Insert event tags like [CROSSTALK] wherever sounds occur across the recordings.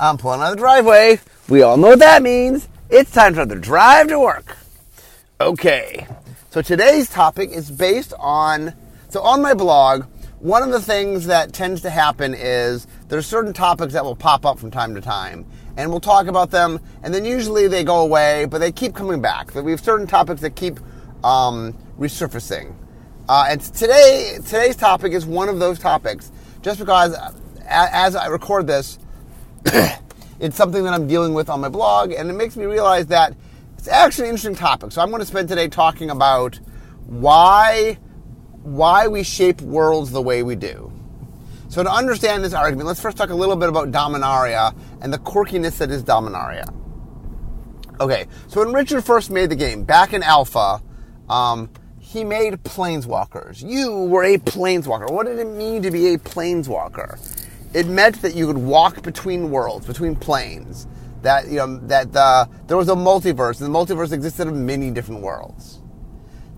I'm pulling out of the driveway. We all know what that means. It's time for the drive to work. Okay. So today's topic is based on so on my blog, one of the things that tends to happen is there's certain topics that will pop up from time to time. And we'll talk about them, and then usually they go away, but they keep coming back. We have certain topics that keep um, resurfacing. Uh, and today, today's topic is one of those topics, just because as I record this, [CLEARS THROAT] it's something that I'm dealing with on my blog, and it makes me realize that it's actually an interesting topic. So I'm going to spend today talking about why why we shape worlds the way we do. So to understand this argument, let's first talk a little bit about Dominaria and the quirkiness that is Dominaria. Okay, so when Richard first made the game, back in Alpha, um, he made planeswalkers. You were a planeswalker. What did it mean to be a planeswalker? It meant that you could walk between worlds, between planes. That you know that the, there was a multiverse, and the multiverse existed of many different worlds.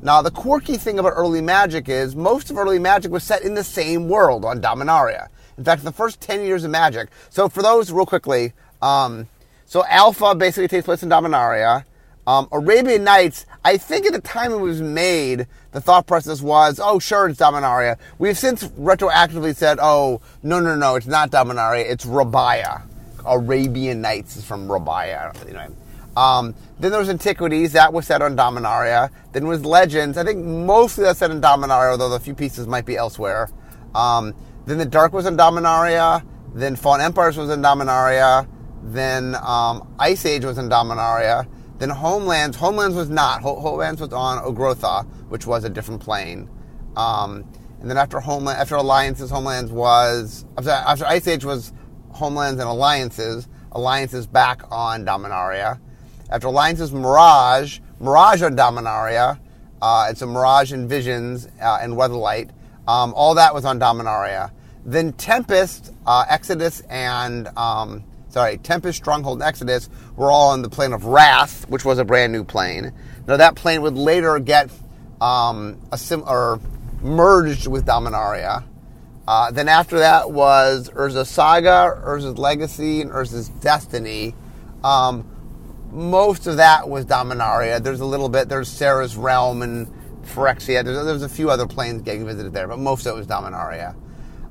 Now, the quirky thing about early Magic is most of early Magic was set in the same world on Dominaria. In fact, the first 10 years of Magic. So, for those, real quickly, um, so Alpha basically takes place in Dominaria. Um, Arabian Nights, I think at the time it was made, the thought process was, oh, sure, it's Dominaria. We've since retroactively said, oh, no, no, no, it's not Dominaria, it's Rabiah. Arabian Nights is from Rabiah. Know. Um, then there was Antiquities, that was set on Dominaria. Then was Legends, I think mostly that's set in Dominaria, although a few pieces might be elsewhere. Um, then the Dark was in Dominaria. Then Fallen Empires was in Dominaria. Then um, Ice Age was in Dominaria. Then Homelands, Homelands was not. Homelands was on Ulgrotha, which was a different plane. Um, and then after Homeland, after Alliances, Homelands was after Ice Age was Homelands and Alliances. Alliances back on Dominaria. After Alliances, Mirage, Mirage on Dominaria. Uh, it's a Mirage and Visions uh, and Weatherlight. Um, all that was on Dominaria. Then Tempest, uh, Exodus, and um, sorry, Tempest, Stronghold, and Exodus were all on the plane of Rath, which was a brand new plane. Now that plane would later get um, or merged with Dominaria. Uh, then after that was Urza's Saga, Urza's Legacy, and Urza's Destiny. Um, most of that was Dominaria. There's a little bit. There's Serra's Realm and Phyrexia. There's, there's a few other planes getting visited there, but most of it was Dominaria.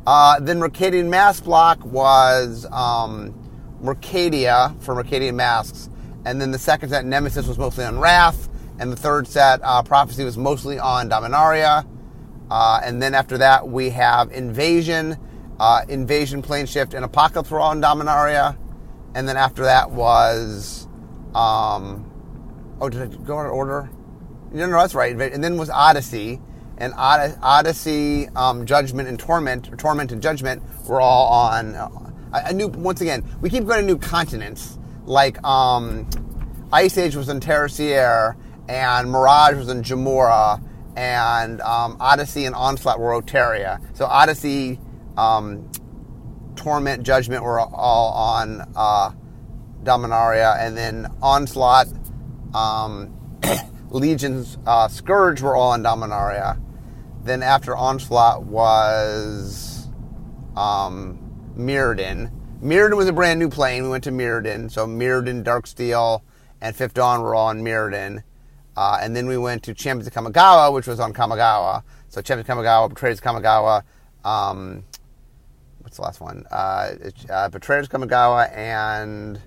Uh, then Mercadian Mask Block was um, Mercadia for Mercadian Masks. And then the second set, Nemesis, was mostly on Rath. And the third set, uh, Prophecy, was mostly on Dominaria. Uh, and then after that, we have Invasion, uh, Invasion, Planeshift, and Apocalypse were all on Dominaria. And then after that was. Um, oh, did I go of order? No, no, that's right. And then was Odyssey. And Odyssey, um, Judgment, and Torment, or Torment and Judgment were all on a new once again we keep going to new continents like um, Ice Age was in Terisiare and Mirage was in Jamuraa and um, Odyssey and Onslaught were Otaria. So Odyssey, um, Torment, Judgment were all on uh, Dominaria, and then Onslaught, um, [COUGHS] Legions uh, Scourge were all on Dominaria. Then after Onslaught was um, Mirrodin. Mirrodin was a brand new plane. We went to Mirrodin. So Mirrodin, Darksteel, and Fifth Dawn were all on Mirrodin. Uh, and then we went to Champions of Kamigawa, which was on Kamigawa. So Champions of Kamigawa, Betrayers of Kamigawa. Um, what's the last one? Uh, uh, Betrayers of Kamigawa and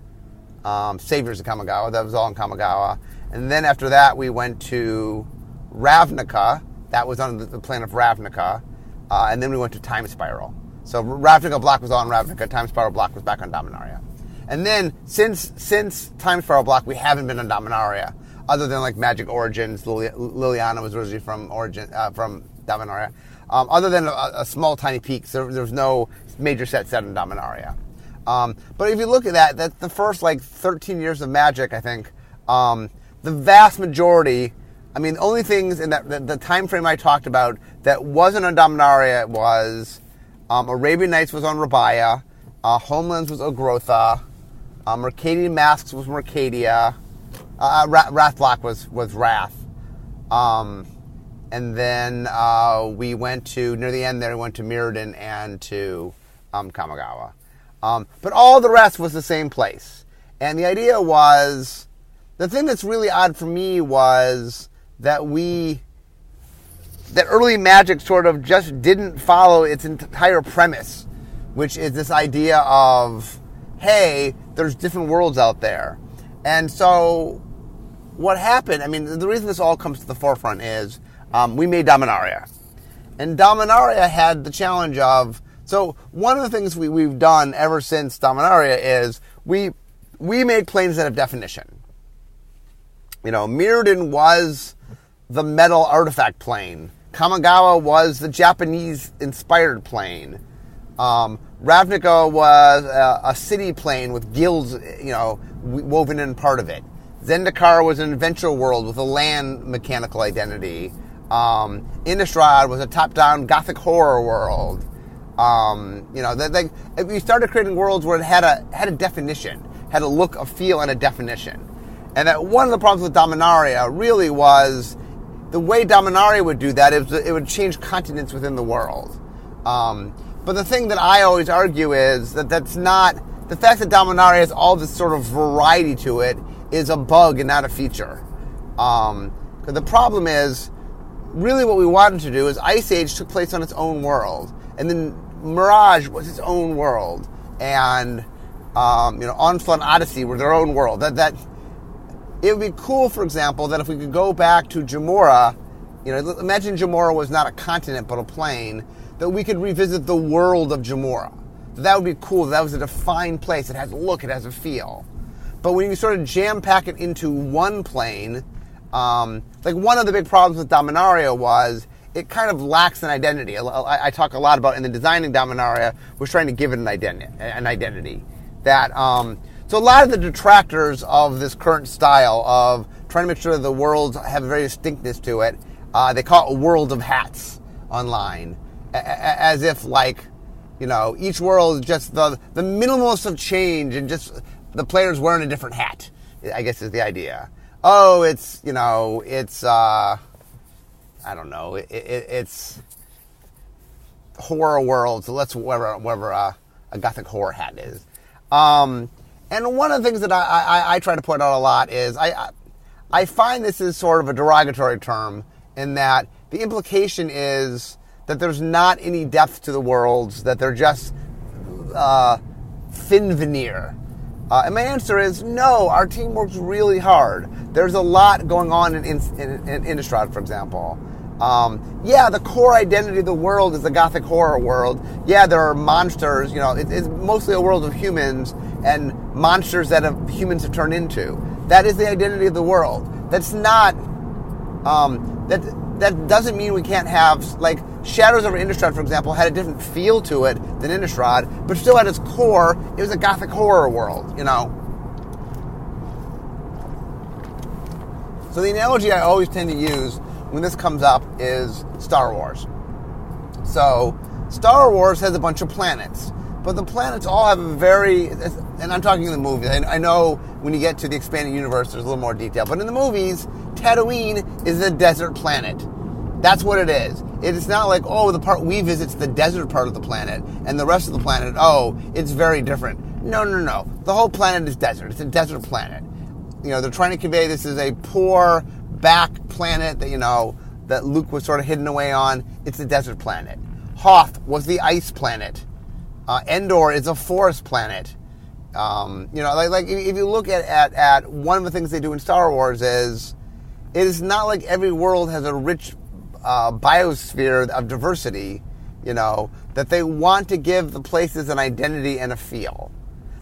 um, Saviors of Kamigawa. That was all in Kamigawa. And then after that, we went to Ravnica. That was on the, the plane of Ravnica. Uh, and then we went to Time Spiral. So Ravnica Block was on Ravnica, Time Spiral Block was back on Dominaria. And then since since Time Spiral Block, we haven't been on Dominaria, other than like Magic Origins. Liliana was originally from Origin uh, from Dominaria. Um, other than a, a, small tiny peaks, there, there, was no major set set in Dominaria. Um, but if you look at that, that's the first like 13 years of Magic, I think. Um, the vast majority, I mean, the only things in that the, the time frame I talked about that wasn't on Dominaria was um, Arabian Nights was on Rabiah. Uh, Homelands was Ulgrotha. Mercadian Masks was Mercadia. Uh, uh Rath Block was, was Rath. Um, and then uh, we went to, near the end there, we went to Mirrodin and to um, Kamigawa. Um, but all the rest was the same place. And the idea was the thing that's really odd for me was that we that early magic sort of just didn't follow its entire premise, which is this idea of hey, there's different worlds out there. And so what happened, I mean, the reason this all comes to the forefront is um, we made Dominaria. And Dominaria had the challenge of so one of the things we, we've done ever since Dominaria is we we made planes that have definition. You know, Mirrodin was the metal artifact plane. Kamigawa was the Japanese inspired plane. Um, Ravnica was a, a, city plane with guilds, you know, woven in part of it. Zendikar was an adventure world with a land mechanical identity. Um, Innistrad was a top-down gothic horror world. Um, you know, they, they, we started creating worlds where it had a had a definition, had a look, a feel, and a definition. And that one of the problems with Dominaria really was the way Dominaria would do that is It, would change continents within the world. Um, but the thing that I always argue is that that's not the fact that Dominaria has all this sort of variety to it is a bug and not a feature. Um, the problem is really what we wanted to do is Ice Age took place on its own world, and then Mirage was its own world, and um, you know Onslaught and Odyssey were their own world. That that it would be cool, for example, that if we could go back to Jamuraa, you know, imagine Jamuraa was not a continent but a plane, that we could revisit the world of Jamuraa. That would be cool. That was a defined place. It has a look. It has a feel. But when you sort of jam pack it into one plane, um, like one of the big problems with Dominaria was it kind of lacks an identity. I, I, talk a lot about in the designing Dominaria was trying to give it an identity. An identity that um, so a lot of the detractors of this current style of trying to make sure the worlds have a very distinctness to it, uh, they call it a world of hats online, a- a- as if like you know each world is just the the minimalist of change and just the players wearing a different hat. I guess is the idea oh, it's you know, it's uh, I don't know, it, it, it's horror world. So let's whatever whatever uh, a gothic horror hat is. Um, and one of the things that I, I, I, try to point out a lot is I I find this is sort of a derogatory term in that the implication is that there's not any depth to the worlds, that they're just uh, thin veneer. Uh, and my answer is no, our team works really hard. There's a lot going on in, in, in, in Innistrad, for example. Um, yeah, the core identity of the world is the gothic horror world. Yeah, there are monsters. You know, it, it's mostly a world of humans and monsters that have, humans have turned into. That is the identity of the world. That's not. Um, that that doesn't mean we can't have like Shadows over Innistrad, for example, had a different feel to it than Innistrad, but still at its core, it was a gothic horror world. You know. So the analogy I always tend to use when this comes up is Star Wars. So Star Wars has a bunch of planets, but the planets all have a very, and I'm talking in the movies. I know when you get to the expanded universe, there's a little more detail, but in the movies, Tatooine is a desert planet. That's what it is. It's not like, oh, the part we visit's the desert part of the planet, and the rest of the planet, oh, it's very different. No, no, no. The whole planet is desert. It's a desert planet you know, they're trying to convey this as a poor back planet that, you know, that Luke was sort of hidden away on. It's a desert planet. Hoth was the ice planet. Uh, Endor is a forest planet. Um, you know, like, like if you look at, at, at one of the things they do in Star Wars is it is not like every world has a rich uh, biosphere of diversity, you know, that they want to give the places an identity and a feel.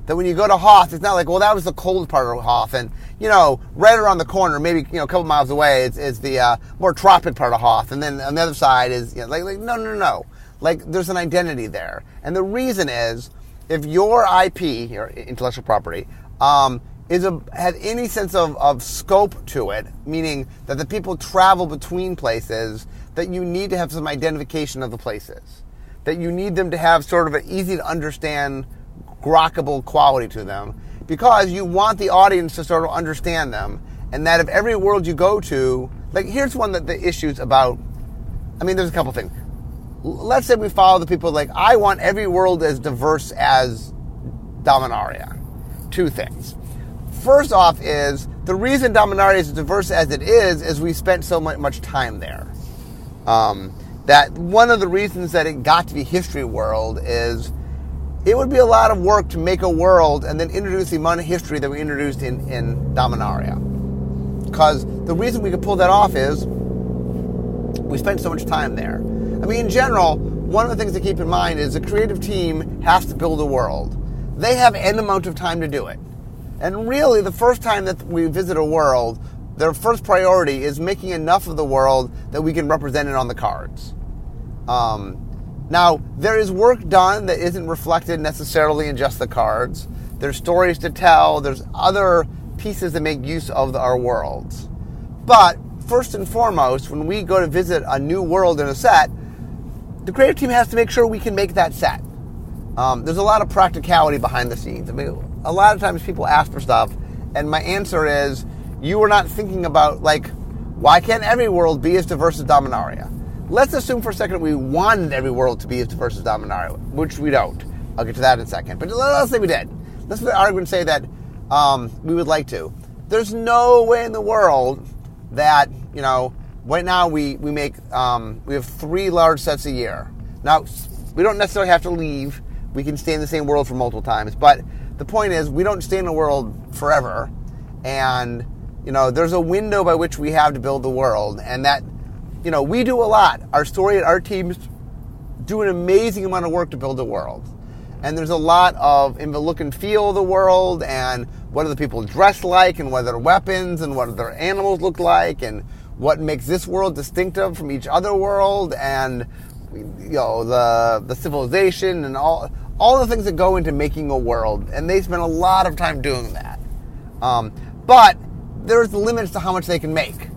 That when you go to Hoth, it's not like, well, that was the cold part of Hoth, and you know, right around the corner, maybe you know, a couple miles away, is, is the uh, more tropic part of Hoth, and then on the other side is you know, like, like, no, no, no, like there's an identity there, and the reason is if your IP, your intellectual property, um, is a has any sense of, of scope to it, meaning that the people travel between places, that you need to have some identification of the places, that you need them to have sort of an easy to understand grokkable quality to them because you want the audience to sort of understand them. And that if every world you go to, like here's one that the issues about, I mean, there's a couple things. Let's say we follow the people like, I want every world as diverse as Dominaria? Two things. First off, is the reason Dominaria is as diverse as it is is we spent so much time there. Um, that one of the reasons that it got to be history world is it would be a lot of work to make a world and then introduce the amount of history that we introduced in, in Dominaria. Because the reason we could pull that off is we spent so much time there. I mean, in general, one of the things to keep in mind is a creative team has to build a world. They have n amount of time to do it. And really, the first time that we visit a world, their first priority is making enough of the world that we can represent it on the cards. Um, now, there is work done that isn't reflected necessarily in just the cards. There's stories to tell, there's other pieces that make use of our worlds. But first and foremost, when we go to visit a new world in a set, the creative team has to make sure we can make that set. Um, there's a lot of practicality behind the scenes. I mean, a lot of times people ask for stuff, and my answer is you are not thinking about, like, why can't every world be as diverse as Dominaria? Let's assume for a second we wanted every world to be as diverse as Dominaria, which we don't. I'll get to that in a second. But let's say we did. Let's for argument say that um, we would like to. There's no way in the world that, you know, right now we, we make, um, we have three large sets a year. Now, we don't necessarily have to leave. We can stay in the same world for multiple times. But the point is, we don't stay in the world forever. And, you know, there's a window by which we have to build the world. And that, you know, we do a lot. Our story and our teams do an amazing amount of work to build the world. And there's a lot of in the look and feel of the world and what do the people dress like and what are their weapons and what their animals look like and what makes this world distinctive from each other world and you know the the civilization and all all the things that go into making a world and they spend a lot of time doing that um, but there's limits to how much they can make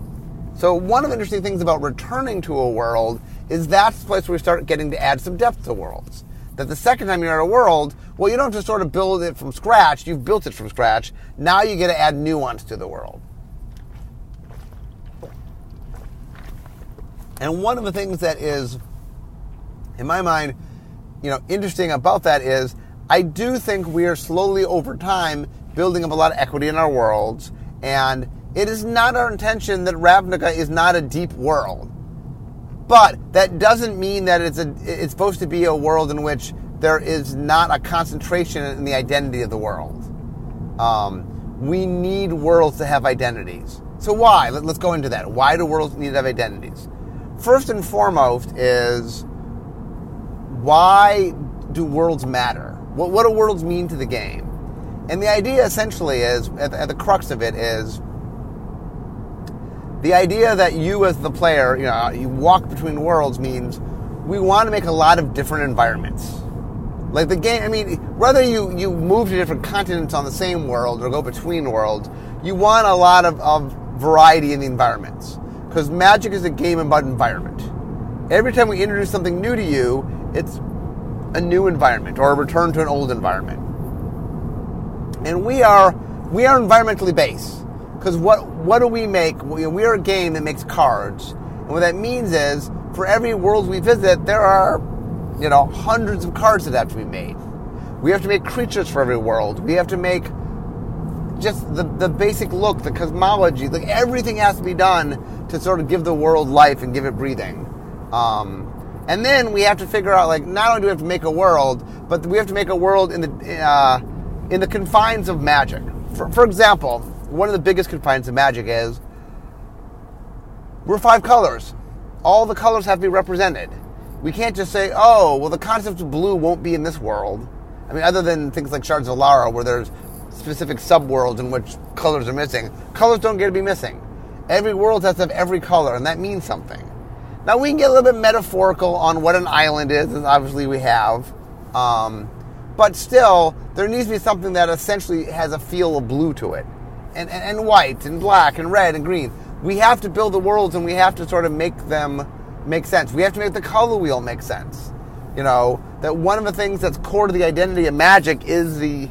so one of the interesting things about returning to a world is that's the place where we start getting to add some depth to worlds that the second time you're at a world, well, you don't just sort of build it from scratch. You've built it from scratch. Now you get to add nuance to the world. And one of the things that is, in my mind, you know, interesting about that is I do think we are slowly over time building up a lot of equity in our worlds, and it is not our intention that Ravnica is not a deep world. But that doesn't mean that it's a it's supposed to be a world in which there is not a concentration in the identity of the world. Um, we need worlds to have identities. So why? Let, us go into that. Why do worlds need to have identities? First and foremost is why do worlds matter? What, what do worlds mean to the game? And the idea essentially is, at the, at the crux of it is, the idea that you as the player, you know, you walk between worlds means we want to make a lot of different environments. Like the game, I mean, whether you, you move to different continents on the same world or go between worlds, you want a lot of, of variety in the environments. Because Magic is a game about environment. Every time we introduce something new to you, it's a new environment or a return to an old environment. And we are we are environmentally based. Because what, what do we make? We, are a game that makes cards. And what that means is, for every world we visit, there are, you know, hundreds of cards that have to be made. We have to make creatures for every world. We have to make just the, the basic look, the cosmology, like everything has to be done to sort of give the world life and give it breathing. Um, and then we have to figure out, like, not only do we have to make a world, but we have to make a world in the uh, in the confines of magic. For, for example, one of the biggest confines of magic is we're five colors. All the colors have to be represented. We can't just say, oh, well, the concept of blue won't be in this world. I mean, other than things like Shards of Alara, where there's specific subworlds in which colors are missing, colors don't get to be missing. Every world has to have every color, and that means something. Now, we can get a little bit metaphorical on what an island is, as obviously we have. Um, but still, there needs to be something that essentially has a feel of blue to it and, and, and white and black and red and green. We have to build the worlds and we have to sort of make them make sense. We have to make the color wheel make sense. You know, that one of the things that's core to the identity of magic is the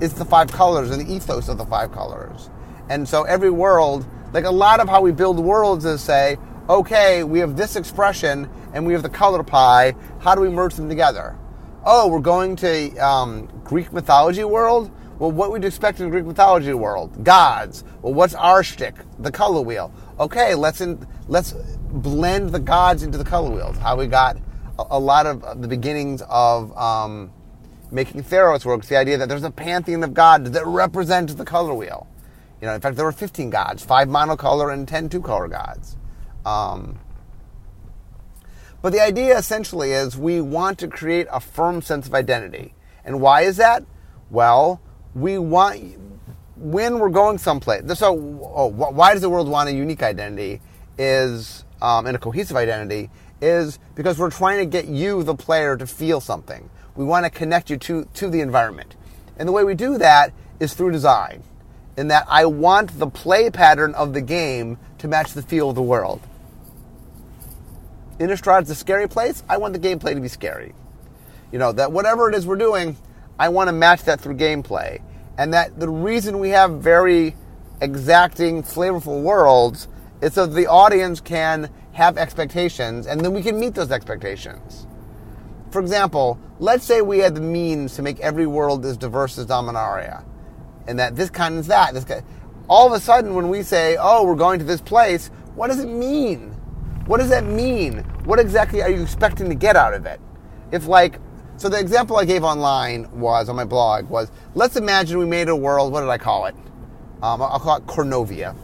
is the five colors and the ethos of the five colors. And so every world, like a lot of how we build worlds is say, okay, we have this expression and we have the color pie. How do we merge them together? oh, we're going to um, Greek mythology world. Well, what would you expect in Greek mythology world? Gods. Well, what's our shtick? The color wheel. Okay, let's in, let's blend the gods into the color wheels. How we got a, a lot of the beginnings of um, making Theros works. The idea that there's a pantheon of gods that represents the color wheel. You know, in fact, there were 15 gods, five monocolor and 10 two-color gods. Um, but the idea essentially is we want to create a firm sense of identity. And why is that? Well, we want when we're going someplace. So, oh, why does the world want a unique identity? Is um, and a cohesive identity is because we're trying to get you, the player, to feel something. We want to connect you to to the environment, and the way we do that is through design. In that, I want the play pattern of the game to match the feel of the world. Innistrad is a scary place. I want the gameplay to be scary. You know that whatever it is we're doing, I want to match that through gameplay. And that the reason we have very exacting, flavorful worlds is so the audience can have expectations and then we can meet those expectations. For example, let's say we had the means to make every world as diverse as Dominaria. And that this kind is that. This kind, all of a sudden, when we say, oh, we're going to this place, what does it mean? What does that mean? What exactly are you expecting to get out of it? If, like, so the example I gave online was on my blog was let's imagine we made a world. What did I call it? Um, I'll call it Cornovia.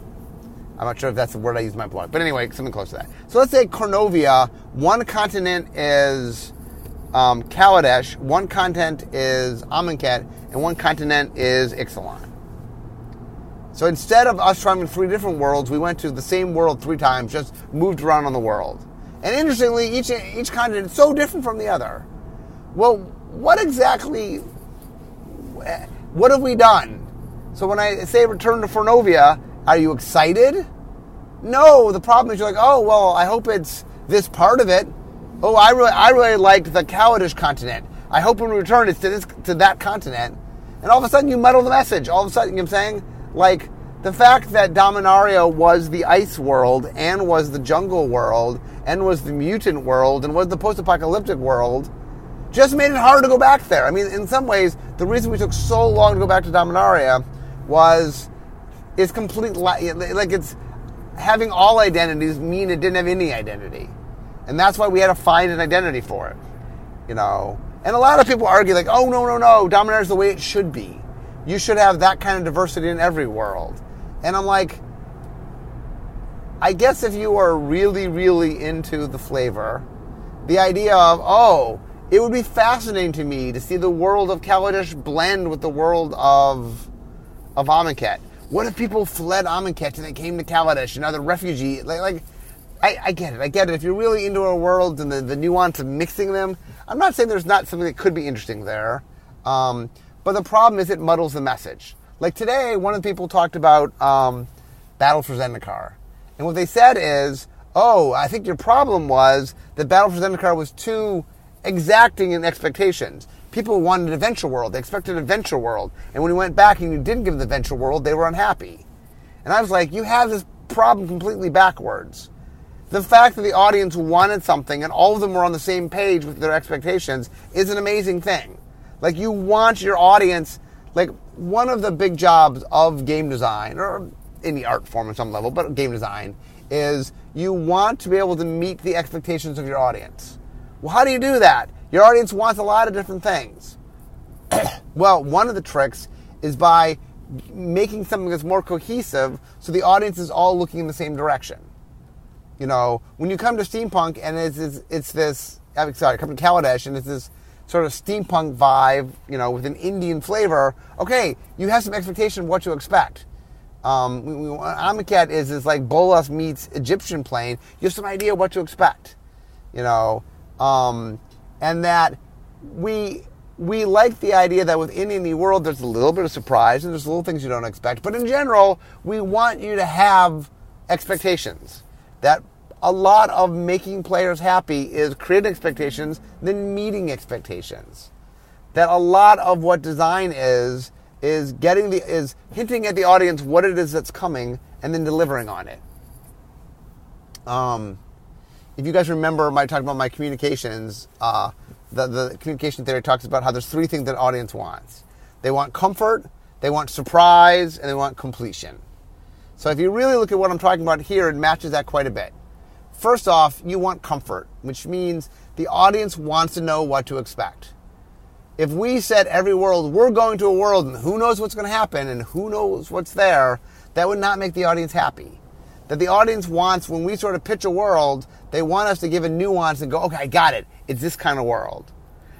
I'm not sure if that's the word I use in my blog, but anyway, something close to that. So let's say Cornovia. One continent is um, Kaladesh, one continent is Amonkhet, and one continent is Ixalan. So instead of us traveling three different worlds, we went to the same world three times, just moved around on the world. And interestingly, each each continent is so different from the other. Well, what exactly, what have we done? So when I say return to Fornovia, are you excited? No, the problem is you're like, oh, well, I hope it's this part of it. Oh, I really, I really liked the Kaladesh continent. I hope when we return it's to this, to that continent. And all of a sudden you muddle the message. All of a sudden, you know I'm saying? Like, the fact that Dominaria was the ice world and was the jungle world and was the mutant world and was the post-apocalyptic world just made it hard to go back there. I mean, in some ways, the reason we took so long to go back to Dominaria was it's complete like it's having all identities mean it didn't have any identity, and that's why we had to find an identity for it. You know, and a lot of people argue like, oh no no no, Dominaria is the way it should be. You should have that kind of diversity in every world, and I'm like. I guess if you are really, really into the flavor, the idea of, oh, it would be fascinating to me to see the world of Kaladesh blend with the world of of Amonkhet. What if people fled Amonkhet and they came to Kaladesh and are refugee? Like, like I, I, get it. I get it. If you're really into our world and the, the nuance of mixing them, I'm not saying there's not something that could be interesting there. Um, but the problem is it muddles the message. Like today, one of the people talked about um, Battle for Zendikar. And what they said is, oh, I think your problem was that Battle for Zendikar was too exacting in expectations. People wanted an adventure world. They expected an adventure world. And when you went back and you didn't give them the adventure world, they were unhappy. And I was like, you have this problem completely backwards. The fact that the audience wanted something and all of them were on the same page with their expectations is an amazing thing. Like, you want your audience, like, one of the big jobs of game design, or any art form on some level, but game design, is you want to be able to meet the expectations of your audience. Well, how do you do that? Your audience wants a lot of different things. [CLEARS THROAT] well, one of the tricks is by making something that's more cohesive so the audience is all looking in the same direction. You know, when you come to steampunk and it's, it's, it's this, sorry, come to Kaladesh and it's this sort of steampunk vibe, you know, with an Indian flavor, okay, you have some expectation of what to expect. Um, Amonkhet is, is like Bolas meets Egyptian plane. You have some idea what to expect. You know, um, and that we we like the idea that within any world there's a little bit of surprise and there's little things you don't expect. But in general, we want you to have expectations. That a lot of making players happy is creating expectations, then meeting expectations. That a lot of what design is is getting the is hinting at the audience what it is that's coming and then delivering on it. Um, if you guys remember my talking about my communications, uh, the, the communication theory talks about how there's three things that audience wants. They want comfort, they want surprise, and they want completion. So if you really look at what I'm talking about here, it matches that quite a bit. First off, you want comfort, which means the audience wants to know what to expect. If we said every world, we're going to a world and who knows what's going to happen and who knows what's there, that would not make the audience happy. That the audience wants, when we sort of pitch a world, they want us to give a nuance and go, okay, I got it. It's this kind of world.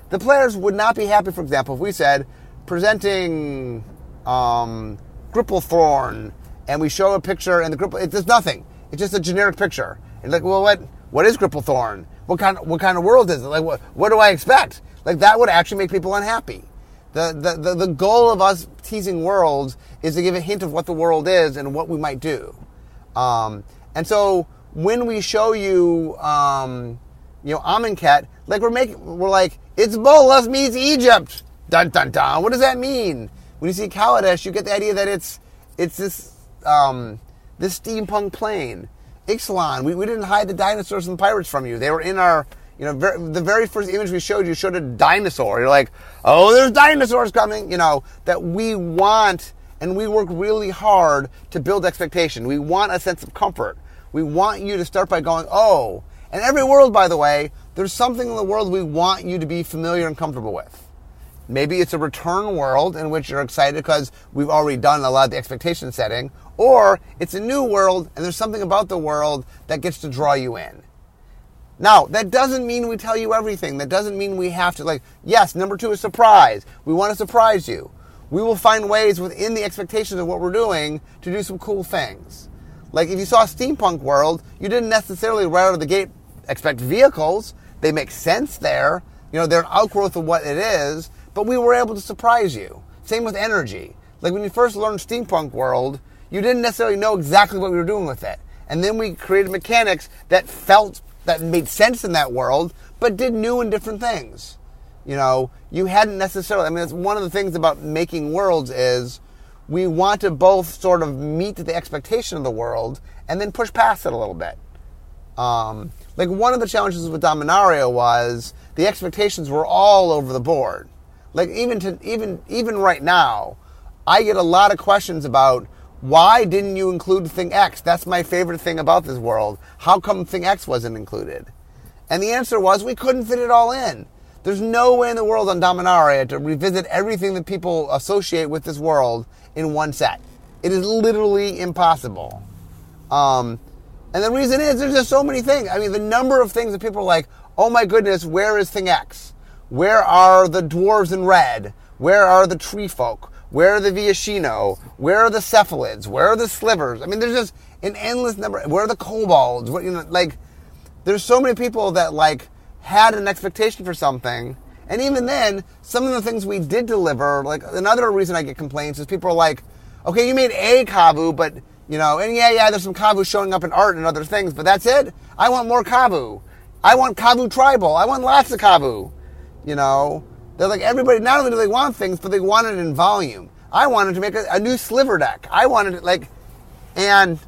The players would not be happy, for example, if we said, presenting um, Gripplethorn, and we show a picture and the Gripple, it, there's nothing. It's just a generic picture. And like, well, what, what is Gripplethorn? What kind, what kind of world is it? Like, what, what do I expect? Like, that would actually make people unhappy. The, the, the, the goal of us teasing worlds is to give a hint of what the world is and what we might do. Um, and so when we show you, um, you know, Amonkhet, like we're making, we're like, it's Bolas meets Egypt. Dun dun dun. What does that mean? When you see Kaladesh, you get the idea that it's it's this um, this steampunk plane. Ixalan, we, we didn't hide the dinosaurs and pirates from you. They were in our, you know, ver- the very first image we showed you showed a dinosaur. You're like, oh, there's dinosaurs coming. You know, that we want and we work really hard to build expectation. We want a sense of comfort. We want you to start by going, oh, and every world, by the way, there's something in the world we want you to be familiar and comfortable with. Maybe it's a return world in which you're excited because we've already done a lot of the expectation setting, or it's a new world and there's something about the world that gets to draw you in. Now, that doesn't mean we tell you everything. That doesn't mean we have to, like, yes, number two is surprise. We want to surprise you. We will find ways within the expectations of what we're doing to do some cool things. Like, if you saw steampunk world, you didn't necessarily right out of the gate expect vehicles. They make sense there. You know, they're an outgrowth of what it is, but we were able to surprise you. Same with energy. Like when you first learned Steampunk World, you didn't necessarily know exactly what we were doing with it. And then we created mechanics that felt, that made sense in that world, but did new and different things. You know, you hadn't necessarily, I mean, it's one of the things about making worlds is we want to both sort of meet the expectation of the world and then push past it a little bit. Um, like one of the challenges with Dominaria was the expectations were all over the board. Like even to even even right now, I get a lot of questions about why didn't you include thing X? That's my favorite thing about this world. How come thing X wasn't included? And the answer was we couldn't fit it all in. There's no way in the world on Dominaria to revisit everything that people associate with this world in one set. It is literally impossible. Um, and the reason is there's just so many things. I mean, the number of things that people are like, oh my goodness, where is thing X? Where are the dwarves in red? Where are the tree folk? Where are the Viashino? Where are the cephalids? Where are the slivers? I mean, there's just an endless number. Where are the kobolds? What, you know, like, there's so many people that like had an expectation for something, and even then, some of the things we did deliver, like another reason I get complaints is people are like, okay, you made a kavu, but you know, and yeah, yeah, there's some Kavu showing up in art and other things, but that's it. I want more Kavu. I want Kavu tribal. I want lots of Kavu. You know, they're like everybody. Not only do they want things, but they want it in volume. I wanted to make a, a new sliver deck. I wanted it like, and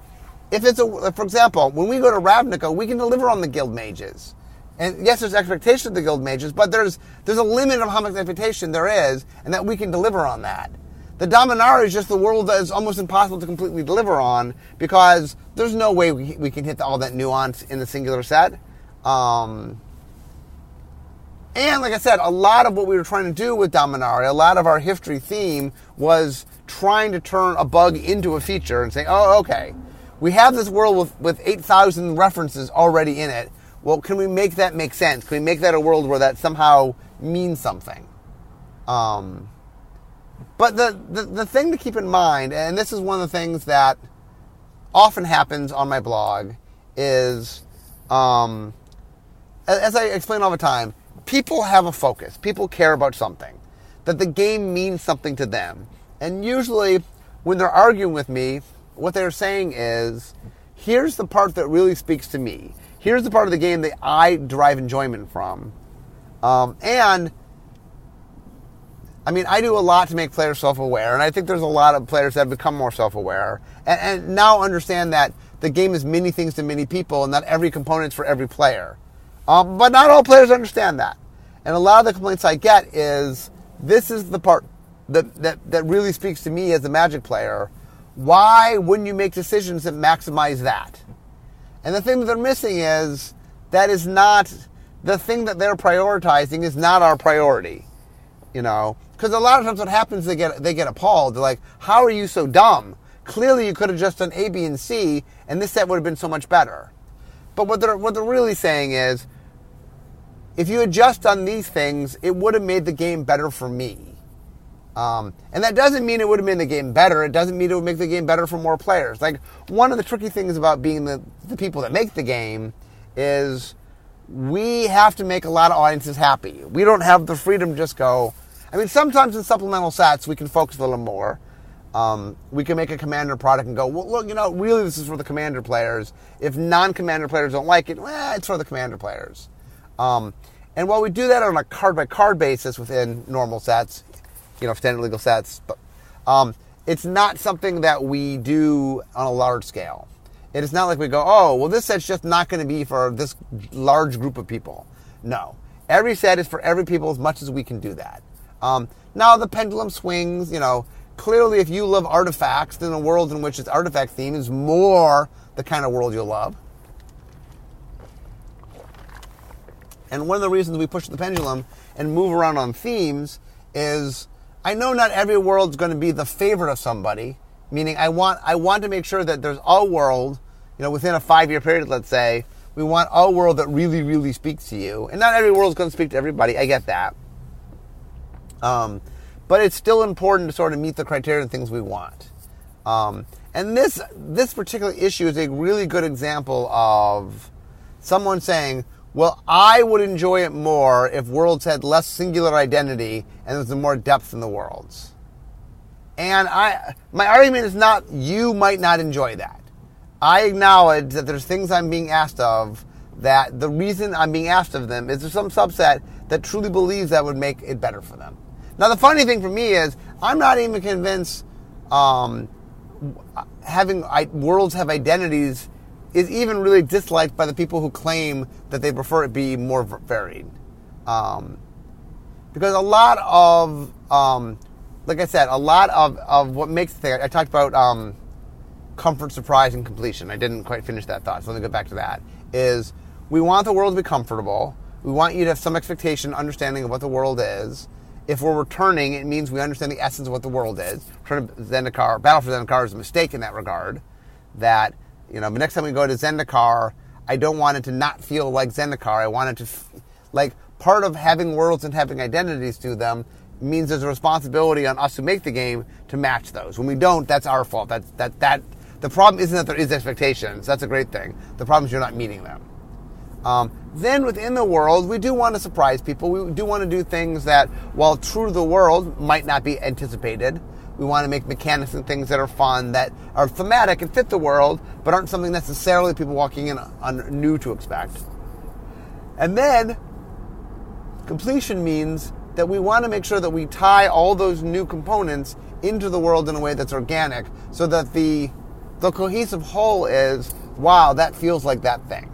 if it's a, for example, when we go to Ravnica, we can deliver on the guild mages. And yes, there's expectation of the guild mages, but there's there's a limit of how much expectation there is, and that we can deliver on that. The Dominaria is just the world that is almost impossible to completely deliver on because there's no way we, we can hit all that nuance in the singular set. Um, and like I said, a lot of what we were trying to do with Dominaria, a lot of our history theme was trying to turn a bug into a feature and say, oh, okay, we have this world with, with 8,000 references already in it. Well, can we make that make sense? Can we make that a world where that somehow means something? Um, but the, the, the thing to keep in mind, and this is one of the things that often happens on my blog, is um, as I explain all the time, people have a focus. People care about something. That the game means something to them. And usually, when they're arguing with me, what they're saying is, here's the part that really speaks to me. Here's the part of the game that I derive enjoyment from. Um, and I mean, I do a lot to make players self-aware, and I think there's a lot of players that have become more self-aware, and, and now understand that the game is many things to many people, and not every component's for every player. Um, but not all players understand that, And a lot of the complaints I get is this is the part that, that, that really speaks to me as a Magic player. Why wouldn't you make decisions that maximize that? And the thing that they're missing is that is not the thing that they're prioritizing is not our priority. You know, because a lot of times what happens, they get they get appalled. They're like, "How are you so dumb? Clearly, you could have just done A, B, and C, and this set would have been so much better." But what they're what they're really saying is, if you had just done these things, it would have made the game better for me. Um, and that doesn't mean it would have made the game better. It doesn't mean it would make the game better for more players. Like one of the tricky things about being the, the people that make the game is we have to make a lot of audiences happy. We don't have the freedom to just go. I mean, sometimes in supplemental sets we can focus a little more. Um, we can make a commander product and go, well, look, you know, really this is for the commander players. If non-commander players don't like it, well, it's for the commander players. Um, and while we do that on a card by card basis within normal sets, you know, standard legal sets, but um, it's not something that we do on a large scale. It is not like we go, oh, well, this set's just not going to be for this large group of people. No. Every set is for every people as much as we can do that. Um, now, the pendulum swings, you know, clearly if you love artifacts, then a world in which it's artifact theme is more the kind of world you'll love. And one of the reasons we push the pendulum and move around on themes is I know not every world's going to be the favorite of somebody, Meaning, I want I want to make sure that there's a world, you know, within a five year period, let's say, we want a world that really, really speaks to you. And not every world is going to speak to everybody. I get that. Um, but it's still important to sort of meet the criteria and things we want. Um, and this this particular issue is a really good example of someone saying, "Well, I would enjoy it more if worlds had less singular identity and there's more depth in the worlds." And I, my argument is not you might not enjoy that. I acknowledge that there's things I'm being asked of that the reason I'm being asked of them is there's some subset that truly believes that would make it better for them. Now, the funny thing for me is I'm not even convinced um, having worlds have identities is even really disliked by the people who claim that they prefer it be more varied. Um, because a lot of um, like I said, a lot of, of what makes the thing, I, talked about um, comfort, surprise, and completion. I didn't quite finish that thought, so let me go back to that. Is we want the world to be comfortable. We want you to have some expectation, understanding of what the world is. If we're returning, it means we understand the essence of what the world is. Return to Zendikar, Battle for Zendikar is a mistake in that regard. That, you know, the next time we go to Zendikar, I don't want it to not feel like Zendikar. I want it to, like, part of having worlds and having identities to them means there's a responsibility on us who make the game to match those. When we don't, that's our fault. That's that that the problem isn't that there is expectations. That's a great thing. The problem is you're not meeting them. Um, then within the world, we do want to surprise people. We do want to do things that, while true to the world, might not be anticipated. We want to make mechanics and things that are fun, that are thematic and fit the world, but aren't something necessarily people walking in on new to expect. And then completion means that we want to make sure that we tie all those new components into the world in a way that's organic so that the the cohesive whole is wow that feels like that thing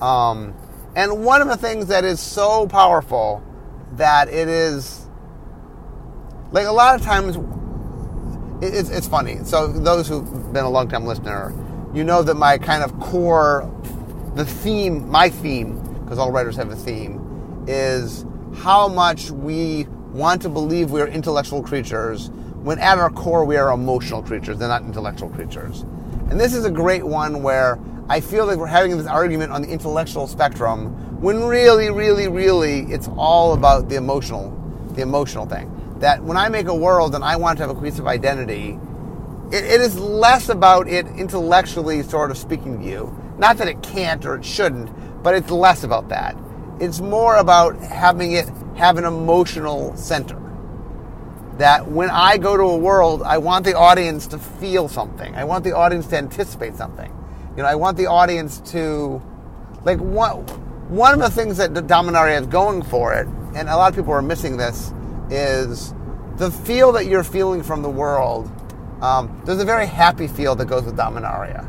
um, and one of the things that is so powerful that it is like a lot of times it's, it's funny so those who've been a long time listener you know that my kind of core the theme my theme because all writers have a theme is how much we want to believe we are intellectual creatures when at our core we are emotional creatures, they're not intellectual creatures. And this is a great one where I feel like we're having this argument on the intellectual spectrum when really, really, really it's all about the emotional, the emotional thing. That when I make a world and I want to have a cohesive identity, it, it is less about it intellectually sort of speaking to you. Not that it can't or it shouldn't, but it's less about that. It's more about having it have an emotional center. That when I go to a world, I want the audience to feel something. I want the audience to anticipate something. You know, I want the audience to, like, one, one of the things that Dominaria has going for it, and a lot of people are missing this, is the feel that you're feeling from the world. Um, there's a very happy feel that goes with Dominaria.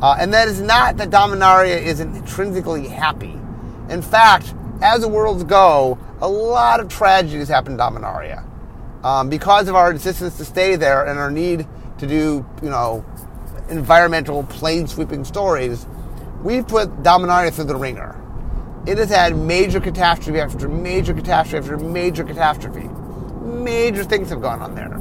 Uh, and that is not that Dominaria is intrinsically happy. In fact, as the worlds go, a lot of tragedies happen in Dominaria. Um, because of our insistence to stay there and our need to do, you know, environmental plane sweeping stories, we put Dominaria through the ringer. It has had major catastrophe after major catastrophe after major catastrophe. Major things have gone on there.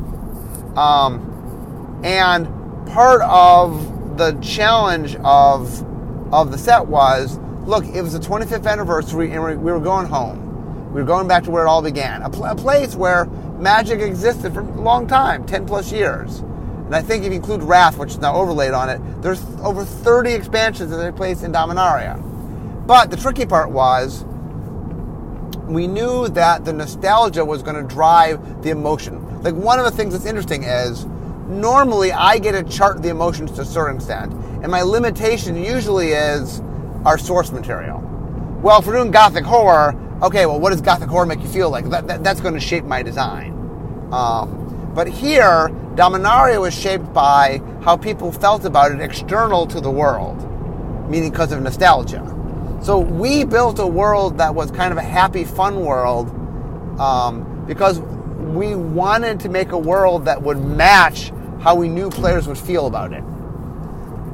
Um, and part of the challenge of of the set was look, it was the 25th anniversary and we were going home. We were going back to where it all began. A, pl- a place where magic existed for a long time 10 plus years. And I think if you include Rath, which is now overlaid on it, there's over 30 expansions that take place in Dominaria. But the tricky part was we knew that the nostalgia was going to drive the emotion. Like one of the things that's interesting is normally I get to chart the emotions to a certain extent, and my limitation usually is our source material. Well, if we're doing gothic horror, okay, well, what does gothic horror make you feel like? That, that that's going to shape my design. Um, but here, Dominaria was shaped by how people felt about it external to the world, meaning because of nostalgia. So we built a world that was kind of a happy, fun world um, because we wanted to make a world that would match how we knew players would feel about it.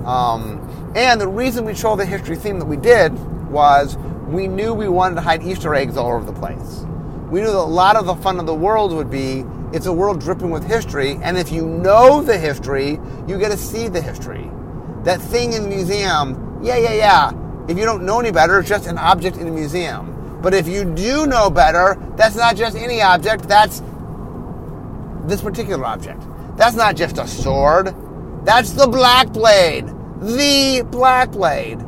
Um, and the reason we chose the history theme that we did was we knew we wanted to hide Easter eggs all over the place. We knew that a lot of the fun of the world would be it's a world dripping with history, and if you know the history, you get to see the history. That thing in the museum, yeah, yeah, yeah. If you don't know any better, it's just an object in a museum. But if you do know better, that's not just any object, that's this particular object. That's not just a sword. That's the Black Blade. The Black Blade.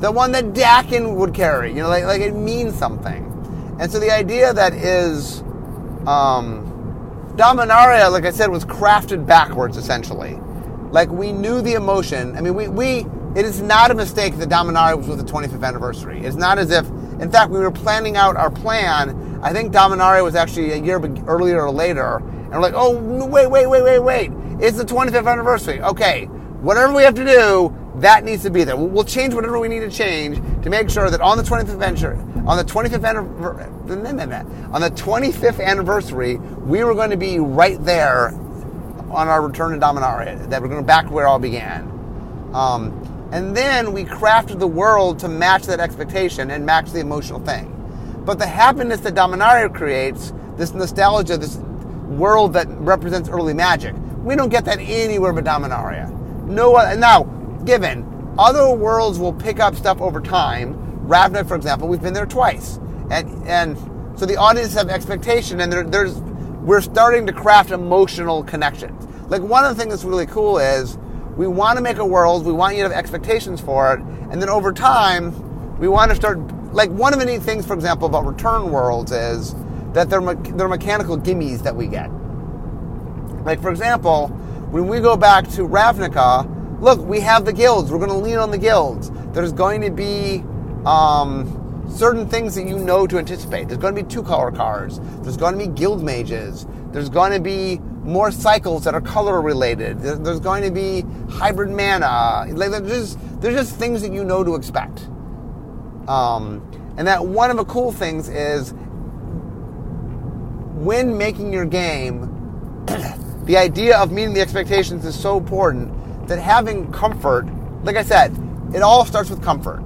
The one that Dakkon would carry. You know, like, like it means something. And so the idea that is um, Dominaria, like I said, was crafted backwards essentially. Like we knew the emotion. I mean, we, we it is not a mistake that Dominaria was with the 25th anniversary. It's not as if, in fact, we were planning out our plan. I think Dominaria was actually a year earlier or later, and we're like, oh, wait, wait, wait, wait, wait. It's the 25th anniversary. Okay, whatever we have to do, that needs to be there. We'll change whatever we need to change to make sure that on the 25th anniversary, on the 25th anniversary, on the 25th anniversary, we were going to be right there on our return to Dominaria. That we're going back to where it all began. Um, and then we crafted the world to match that expectation and match the emotional thing. But the happiness that Dominaria creates, this nostalgia, this world that represents early magic. We don't get that anywhere but Dominaria. No now, given other worlds will pick up stuff over time. Ravnica, for example, we've been there twice, and and so the audience have expectation, and there, there's we're starting to craft emotional connections. Like one of the things that's really cool is we want to make a world, we want you to have expectations for it, and then over time, we want to start. Like one of the neat things, for example, about return worlds is that they're, me- they're mechanical gimmies that we get. Like, for example, when we go back to Ravnica, look, we have the guilds. We're going to lean on the guilds. There's going to be um, certain things that you know to anticipate. There's going to be two color cards. There's going to be guild mages. There's going to be more cycles that are color related. There's going to be hybrid mana. Like there's just, there's just things that you know to expect. Um, and that one of the cool things is when making your game, [CLEARS THROAT] the idea of meeting the expectations is so important that having comfort, like I said, it all starts with comfort.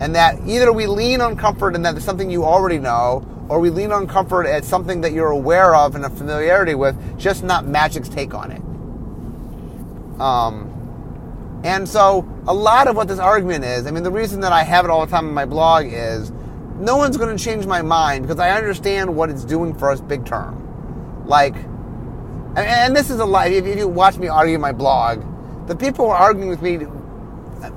And that either we lean on comfort and that it's something you already know, or we lean on comfort as something that you're aware of and a familiarity with, just not magic's take on it. Um, and so, a lot of what this argument is, I mean, the reason that I have it all the time in my blog is no one's going to change my mind because I understand what it's doing for us big term. Like, and, and this is a. If, if you watch me argue my blog, the people who are arguing with me,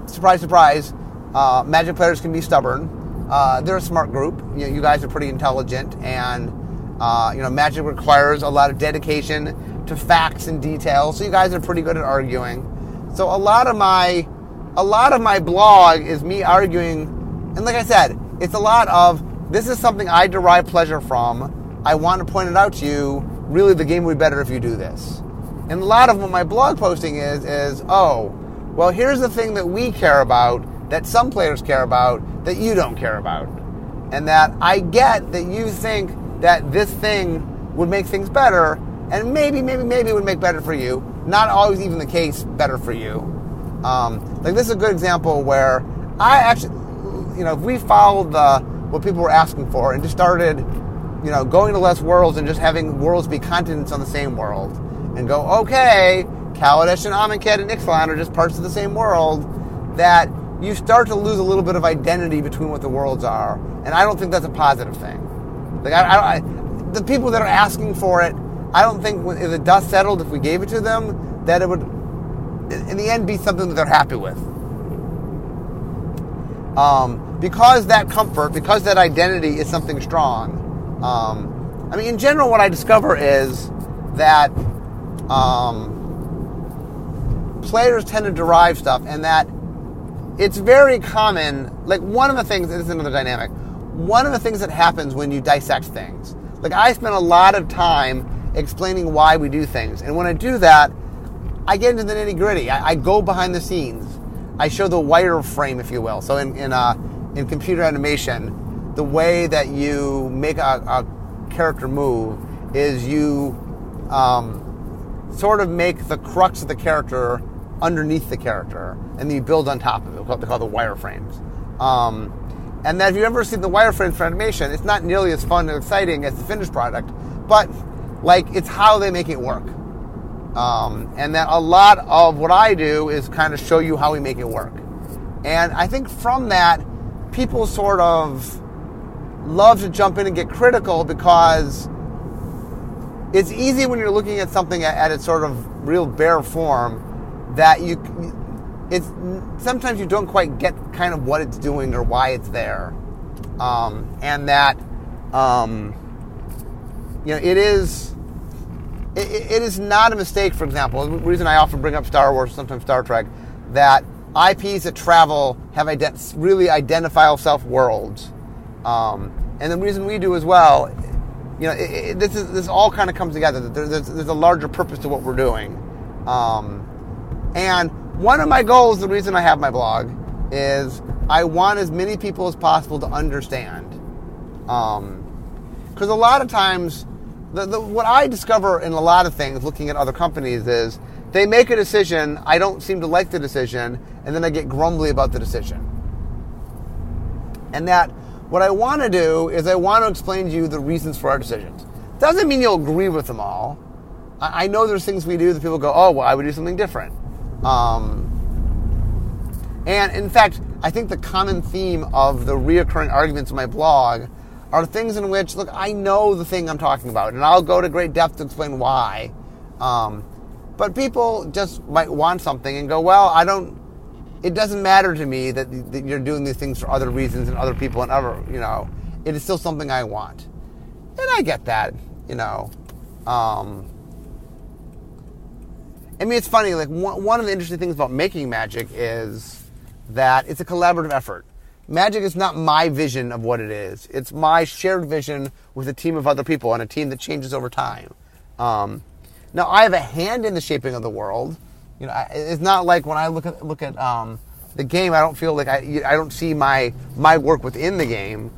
surprise, surprise, uh, magic players can be stubborn. Uh, they're a smart group. You, know, you guys are pretty intelligent, and uh, you know, magic requires a lot of dedication to facts and details. So you guys are pretty good at arguing. So a lot of my, a lot of my blog is me arguing, and like I said, it's a lot of this is something I derive pleasure from. I want to point it out to you. Really, the game would be better if you do this. And a lot of what my blog posting is is oh, well, here's the thing that we care about that some players care about that you don't care about. and that I get that you think that this thing would make things better, and maybe, maybe, maybe it would make better for you. Not always even the case better for you. Um, like this is a good example where I actually, you know, if we followed the what people were asking for and just started, you know, going to less worlds and just having worlds be continents on the same world, and go, okay, Kaladesh and Amonkhet and Ixalan are just parts of the same world, that you start to lose a little bit of identity between what the worlds are, and I don't think that's a positive thing. Like I, I, I the people that are asking for it, I don't think if the dust settled, if we gave it to them, that it would, in the end, be something that they're happy with. Um, because that comfort, because that identity is something strong. Um, I mean, in general, what I discover is that um, players tend to derive stuff, and that it's very common. Like one of the things, this is another dynamic. One of the things that happens when you dissect things, like I spend a lot of time explaining why we do things, and when I do that, I get into the nitty gritty. I, I, go behind the scenes. I show the wireframe, if you will. So in in, uh, in computer animation, the way that you make a, a character move is you um, sort of make the crux of the character underneath the character, and then you build on top of it. What they call the wireframes. Um, and that if you've ever seen the wireframes for animation, it's not nearly as fun and exciting as the finished product, but like it's how they make it work. Um, and that a lot of what I do is kind of show you how we make it work. And I think from that, people sort of love to jump in and get critical because it's easy when you're looking at something at its sort of real bare form that you it's sometimes you don't quite get kind of what it's doing or why it's there, um, and that um, you know it is it, it is not a mistake. For example, the reason I often bring up Star Wars, sometimes Star Trek, that IPs that travel have ident- really identifiable self worlds, um, and the reason we do as well. You know, it, it, this is this all kind of comes together. There's, there's a larger purpose to what we're doing. Um, and one of my goals, the reason I have my blog, is I want as many people as possible to understand. Because um, a lot of times, the, the, what I discover in a lot of things, looking at other companies, is they make a decision, I don't seem to like the decision, and then I get grumbly about the decision. And that what I want to do is I want to explain to you the reasons for our decisions. Doesn't mean you'll agree with them all. I, I know there's things we do that people go, oh, well, I would do something different. Um, and in fact, I think the common theme of the reoccurring arguments in my blog are things in which, look, I know the thing I'm talking about, and I'll go to great depth to explain why. Um, but people just might want something and go, well, I don't. It doesn't matter to me that, that you're doing these things for other reasons and other people and other, you know. It is still something I want, and I get that, you know. Um, I mean, it's funny. Like one of the interesting things about making magic is that it's a collaborative effort. Magic is not my vision of what it is. It's my shared vision with a team of other people and a team that changes over time. Um, now, I have a hand in the shaping of the world. You know, it's not like when I look at look at um, the game, I don't feel like I I don't see my my work within the game,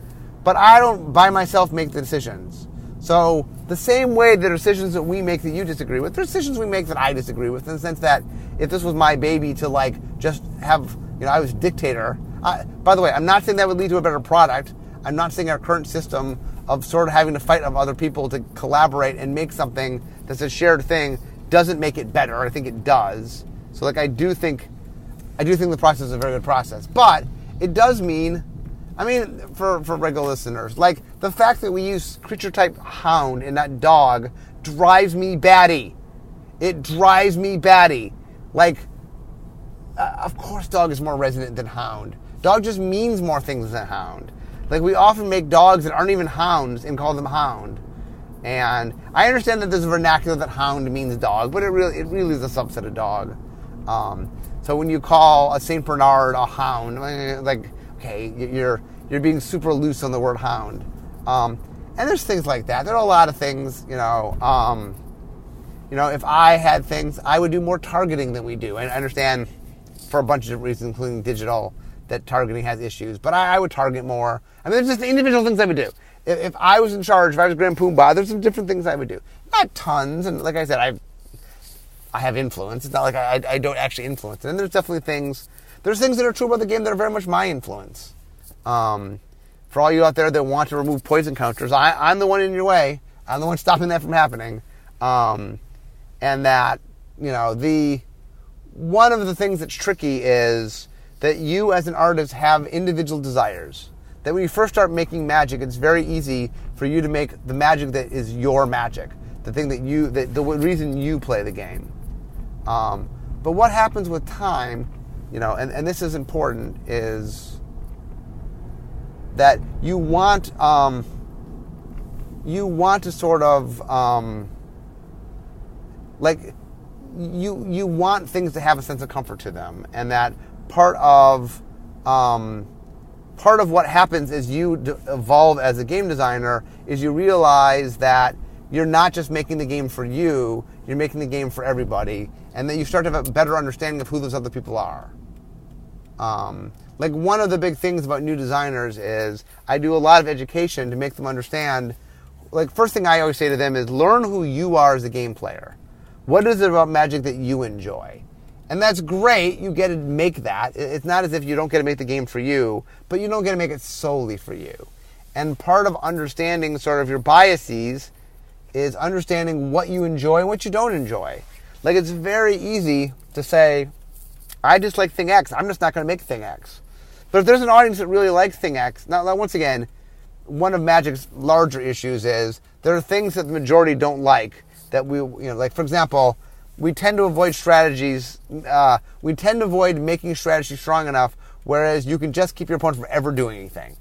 but I don't by myself make the decisions. So the same way the decisions that we make that you disagree with, the decisions we make that I disagree with, in the sense that if this was my baby to like just have, you know, I was dictator. I, by the way, I'm not saying that would lead to a better product. I'm not saying our current system of sort of having to fight of other people to collaborate and make something that's a shared thing doesn't make it better. I think it does. So like I do think, I do think the process is a very good process, but it does mean I mean, for, for regular listeners, like the fact that we use creature type hound and not dog drives me batty. It drives me batty. Like, uh, of course, dog is more resonant than hound. Dog just means more things than hound. Like, we often make dogs that aren't even hounds and call them hound. And I understand that there's a vernacular that hound means dog, but it really, it really is a subset of dog. Um, so when you call a Saint Bernard a hound, like okay, you're you're being super loose on the word hound. Um, and there's things like that. There are a lot of things, you know. Um, you know, if I had things, I would do more targeting than we do. And I understand for a bunch of reasons, including digital, that targeting has issues, but I, I would target more. I mean, there's just individual things I would do. If, if I was in charge, if I was Grand Poobah, there's some different things I would do. Not tons, and like I said, I I have influence. It's not like I, I don't actually influence it. And there's definitely things, there's things that are true about the game that are very much my influence. Um, for all you out there that want to remove poison counters, I, am the one in your way. I'm the one stopping that from happening. Um, and that, you know, the, one of the things that's tricky is that you as an artist have individual desires. That when you first start making magic, it's very easy for you to make the magic that is your magic. The thing that you, that the reason you play the game. Um, but what happens with time, you know, and, and this is important, is that you want um, you want to sort of um, like you you want things to have a sense of comfort to them, and that part of um, part of what happens as you d- evolve as a game designer is you realize that you're not just making the game for you, you're making the game for everybody, and that you start to have a better understanding of who those other people are. Um, like one of the big things about new designers is I do a lot of education to make them understand. Like first thing I always say to them is learn who you are as a game player. What is it about Magic that you enjoy? And that's great. You get to make that. It's not as if you don't get to make the game for you, but you don't get to make it solely for you. And part of understanding sort of your biases is understanding what you enjoy and what you don't enjoy. Like it's very easy to say, I just like thing X. I'm just not going to make thing X. But if there's an audience that really likes thing X, now, now once again, one of Magic's larger issues is there are things that the majority don't like that we, you know, like for example, we tend to avoid strategies. Uh, we tend to avoid making strategy strong enough, whereas you can just keep your opponent from ever doing anything.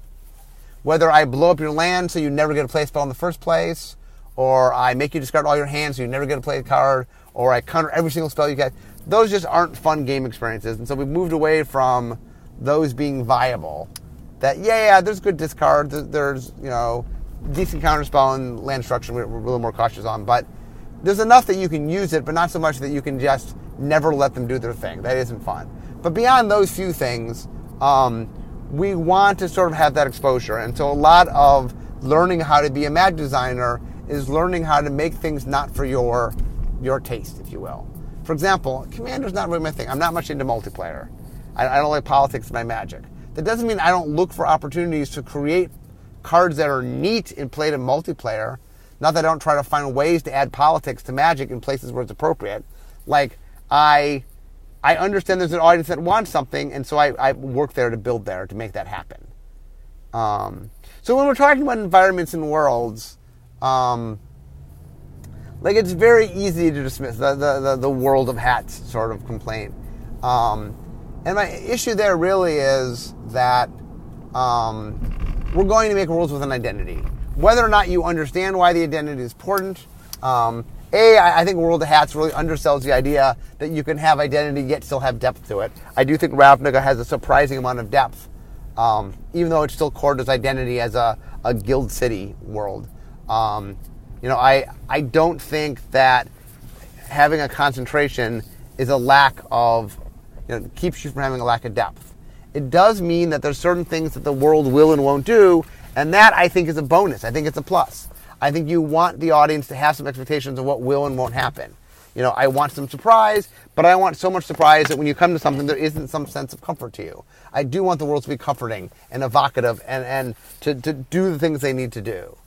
Whether I blow up your land so you never get a play spell in the first place, or I make you discard all your hands so you never get to play a card, or I counter every single spell you get. Those just aren't fun game experiences, and so we've moved away from those being viable. That yeah, yeah, there's good discard, there's you know decent counterspell and land destruction we're, a little more cautious on, but there's enough that you can use it, but not so much that you can just never let them do their thing. That isn't fun. But beyond those few things, um, we want to sort of have that exposure, and so a lot of learning how to be a mag designer is learning how to make things not for your your taste, if you will. For example, Commander's not really my thing. I'm not much into multiplayer. I, I don't like politics in my magic. That doesn't mean I don't look for opportunities to create cards that are neat and played in multiplayer. Not that I don't try to find ways to add politics to magic in places where it's appropriate. Like I I understand there's an audience that wants something, and so I, I work there to build there to make that happen. Um, so when we're talking about environments and worlds, um, like it's very easy to dismiss the, the, the, the world of hats sort of complaint. Um, and my issue there really is that um, we're going to make rules with an identity. Whether or not you understand why the identity is important, um, a, I think World of Hats really undersells the idea that you can have identity yet still have depth to it. I do think Ravnica has a surprising amount of depth, um, even though it's still core to its identity as a, a guild city world. Um, you know, I I don't think that having a concentration is a lack of, you know, keeps you from having a lack of depth. It does mean that there's certain things that the world will and won't do, and that I think is a bonus. I think it's a plus. I think you want the audience to have some expectations of what will and won't happen. You know, I want some surprise, but I want so much surprise that when you come to something, there isn't some sense of comfort to you. I do want the world to be comforting and evocative and, and to, to do the things they need to do.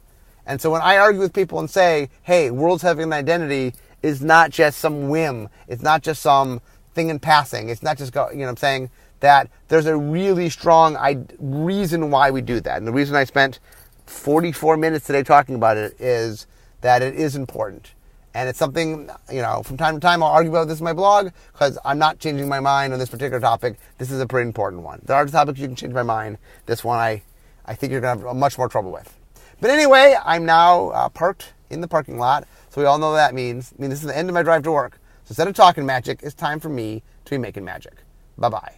And so when I argue with people and say, hey, worlds having an identity is not just some whim, it's not just some thing in passing, it's not just, go, you know, I'm saying that there's a really strong I- reason why we do that. And the reason I spent 44 minutes today talking about it is that it is important. And it's something, you know, from time to time I'll argue about this in my blog because I'm not changing my mind on this particular topic. This is a pretty important one. There are topics you can change my mind. This one I, I think you're going to have much more trouble with. But anyway, I'm now uh, parked in the parking lot, so we all know what that means. I mean, this is the end of my drive to work. So instead of talking magic, it's time for me to be making magic. Bye bye.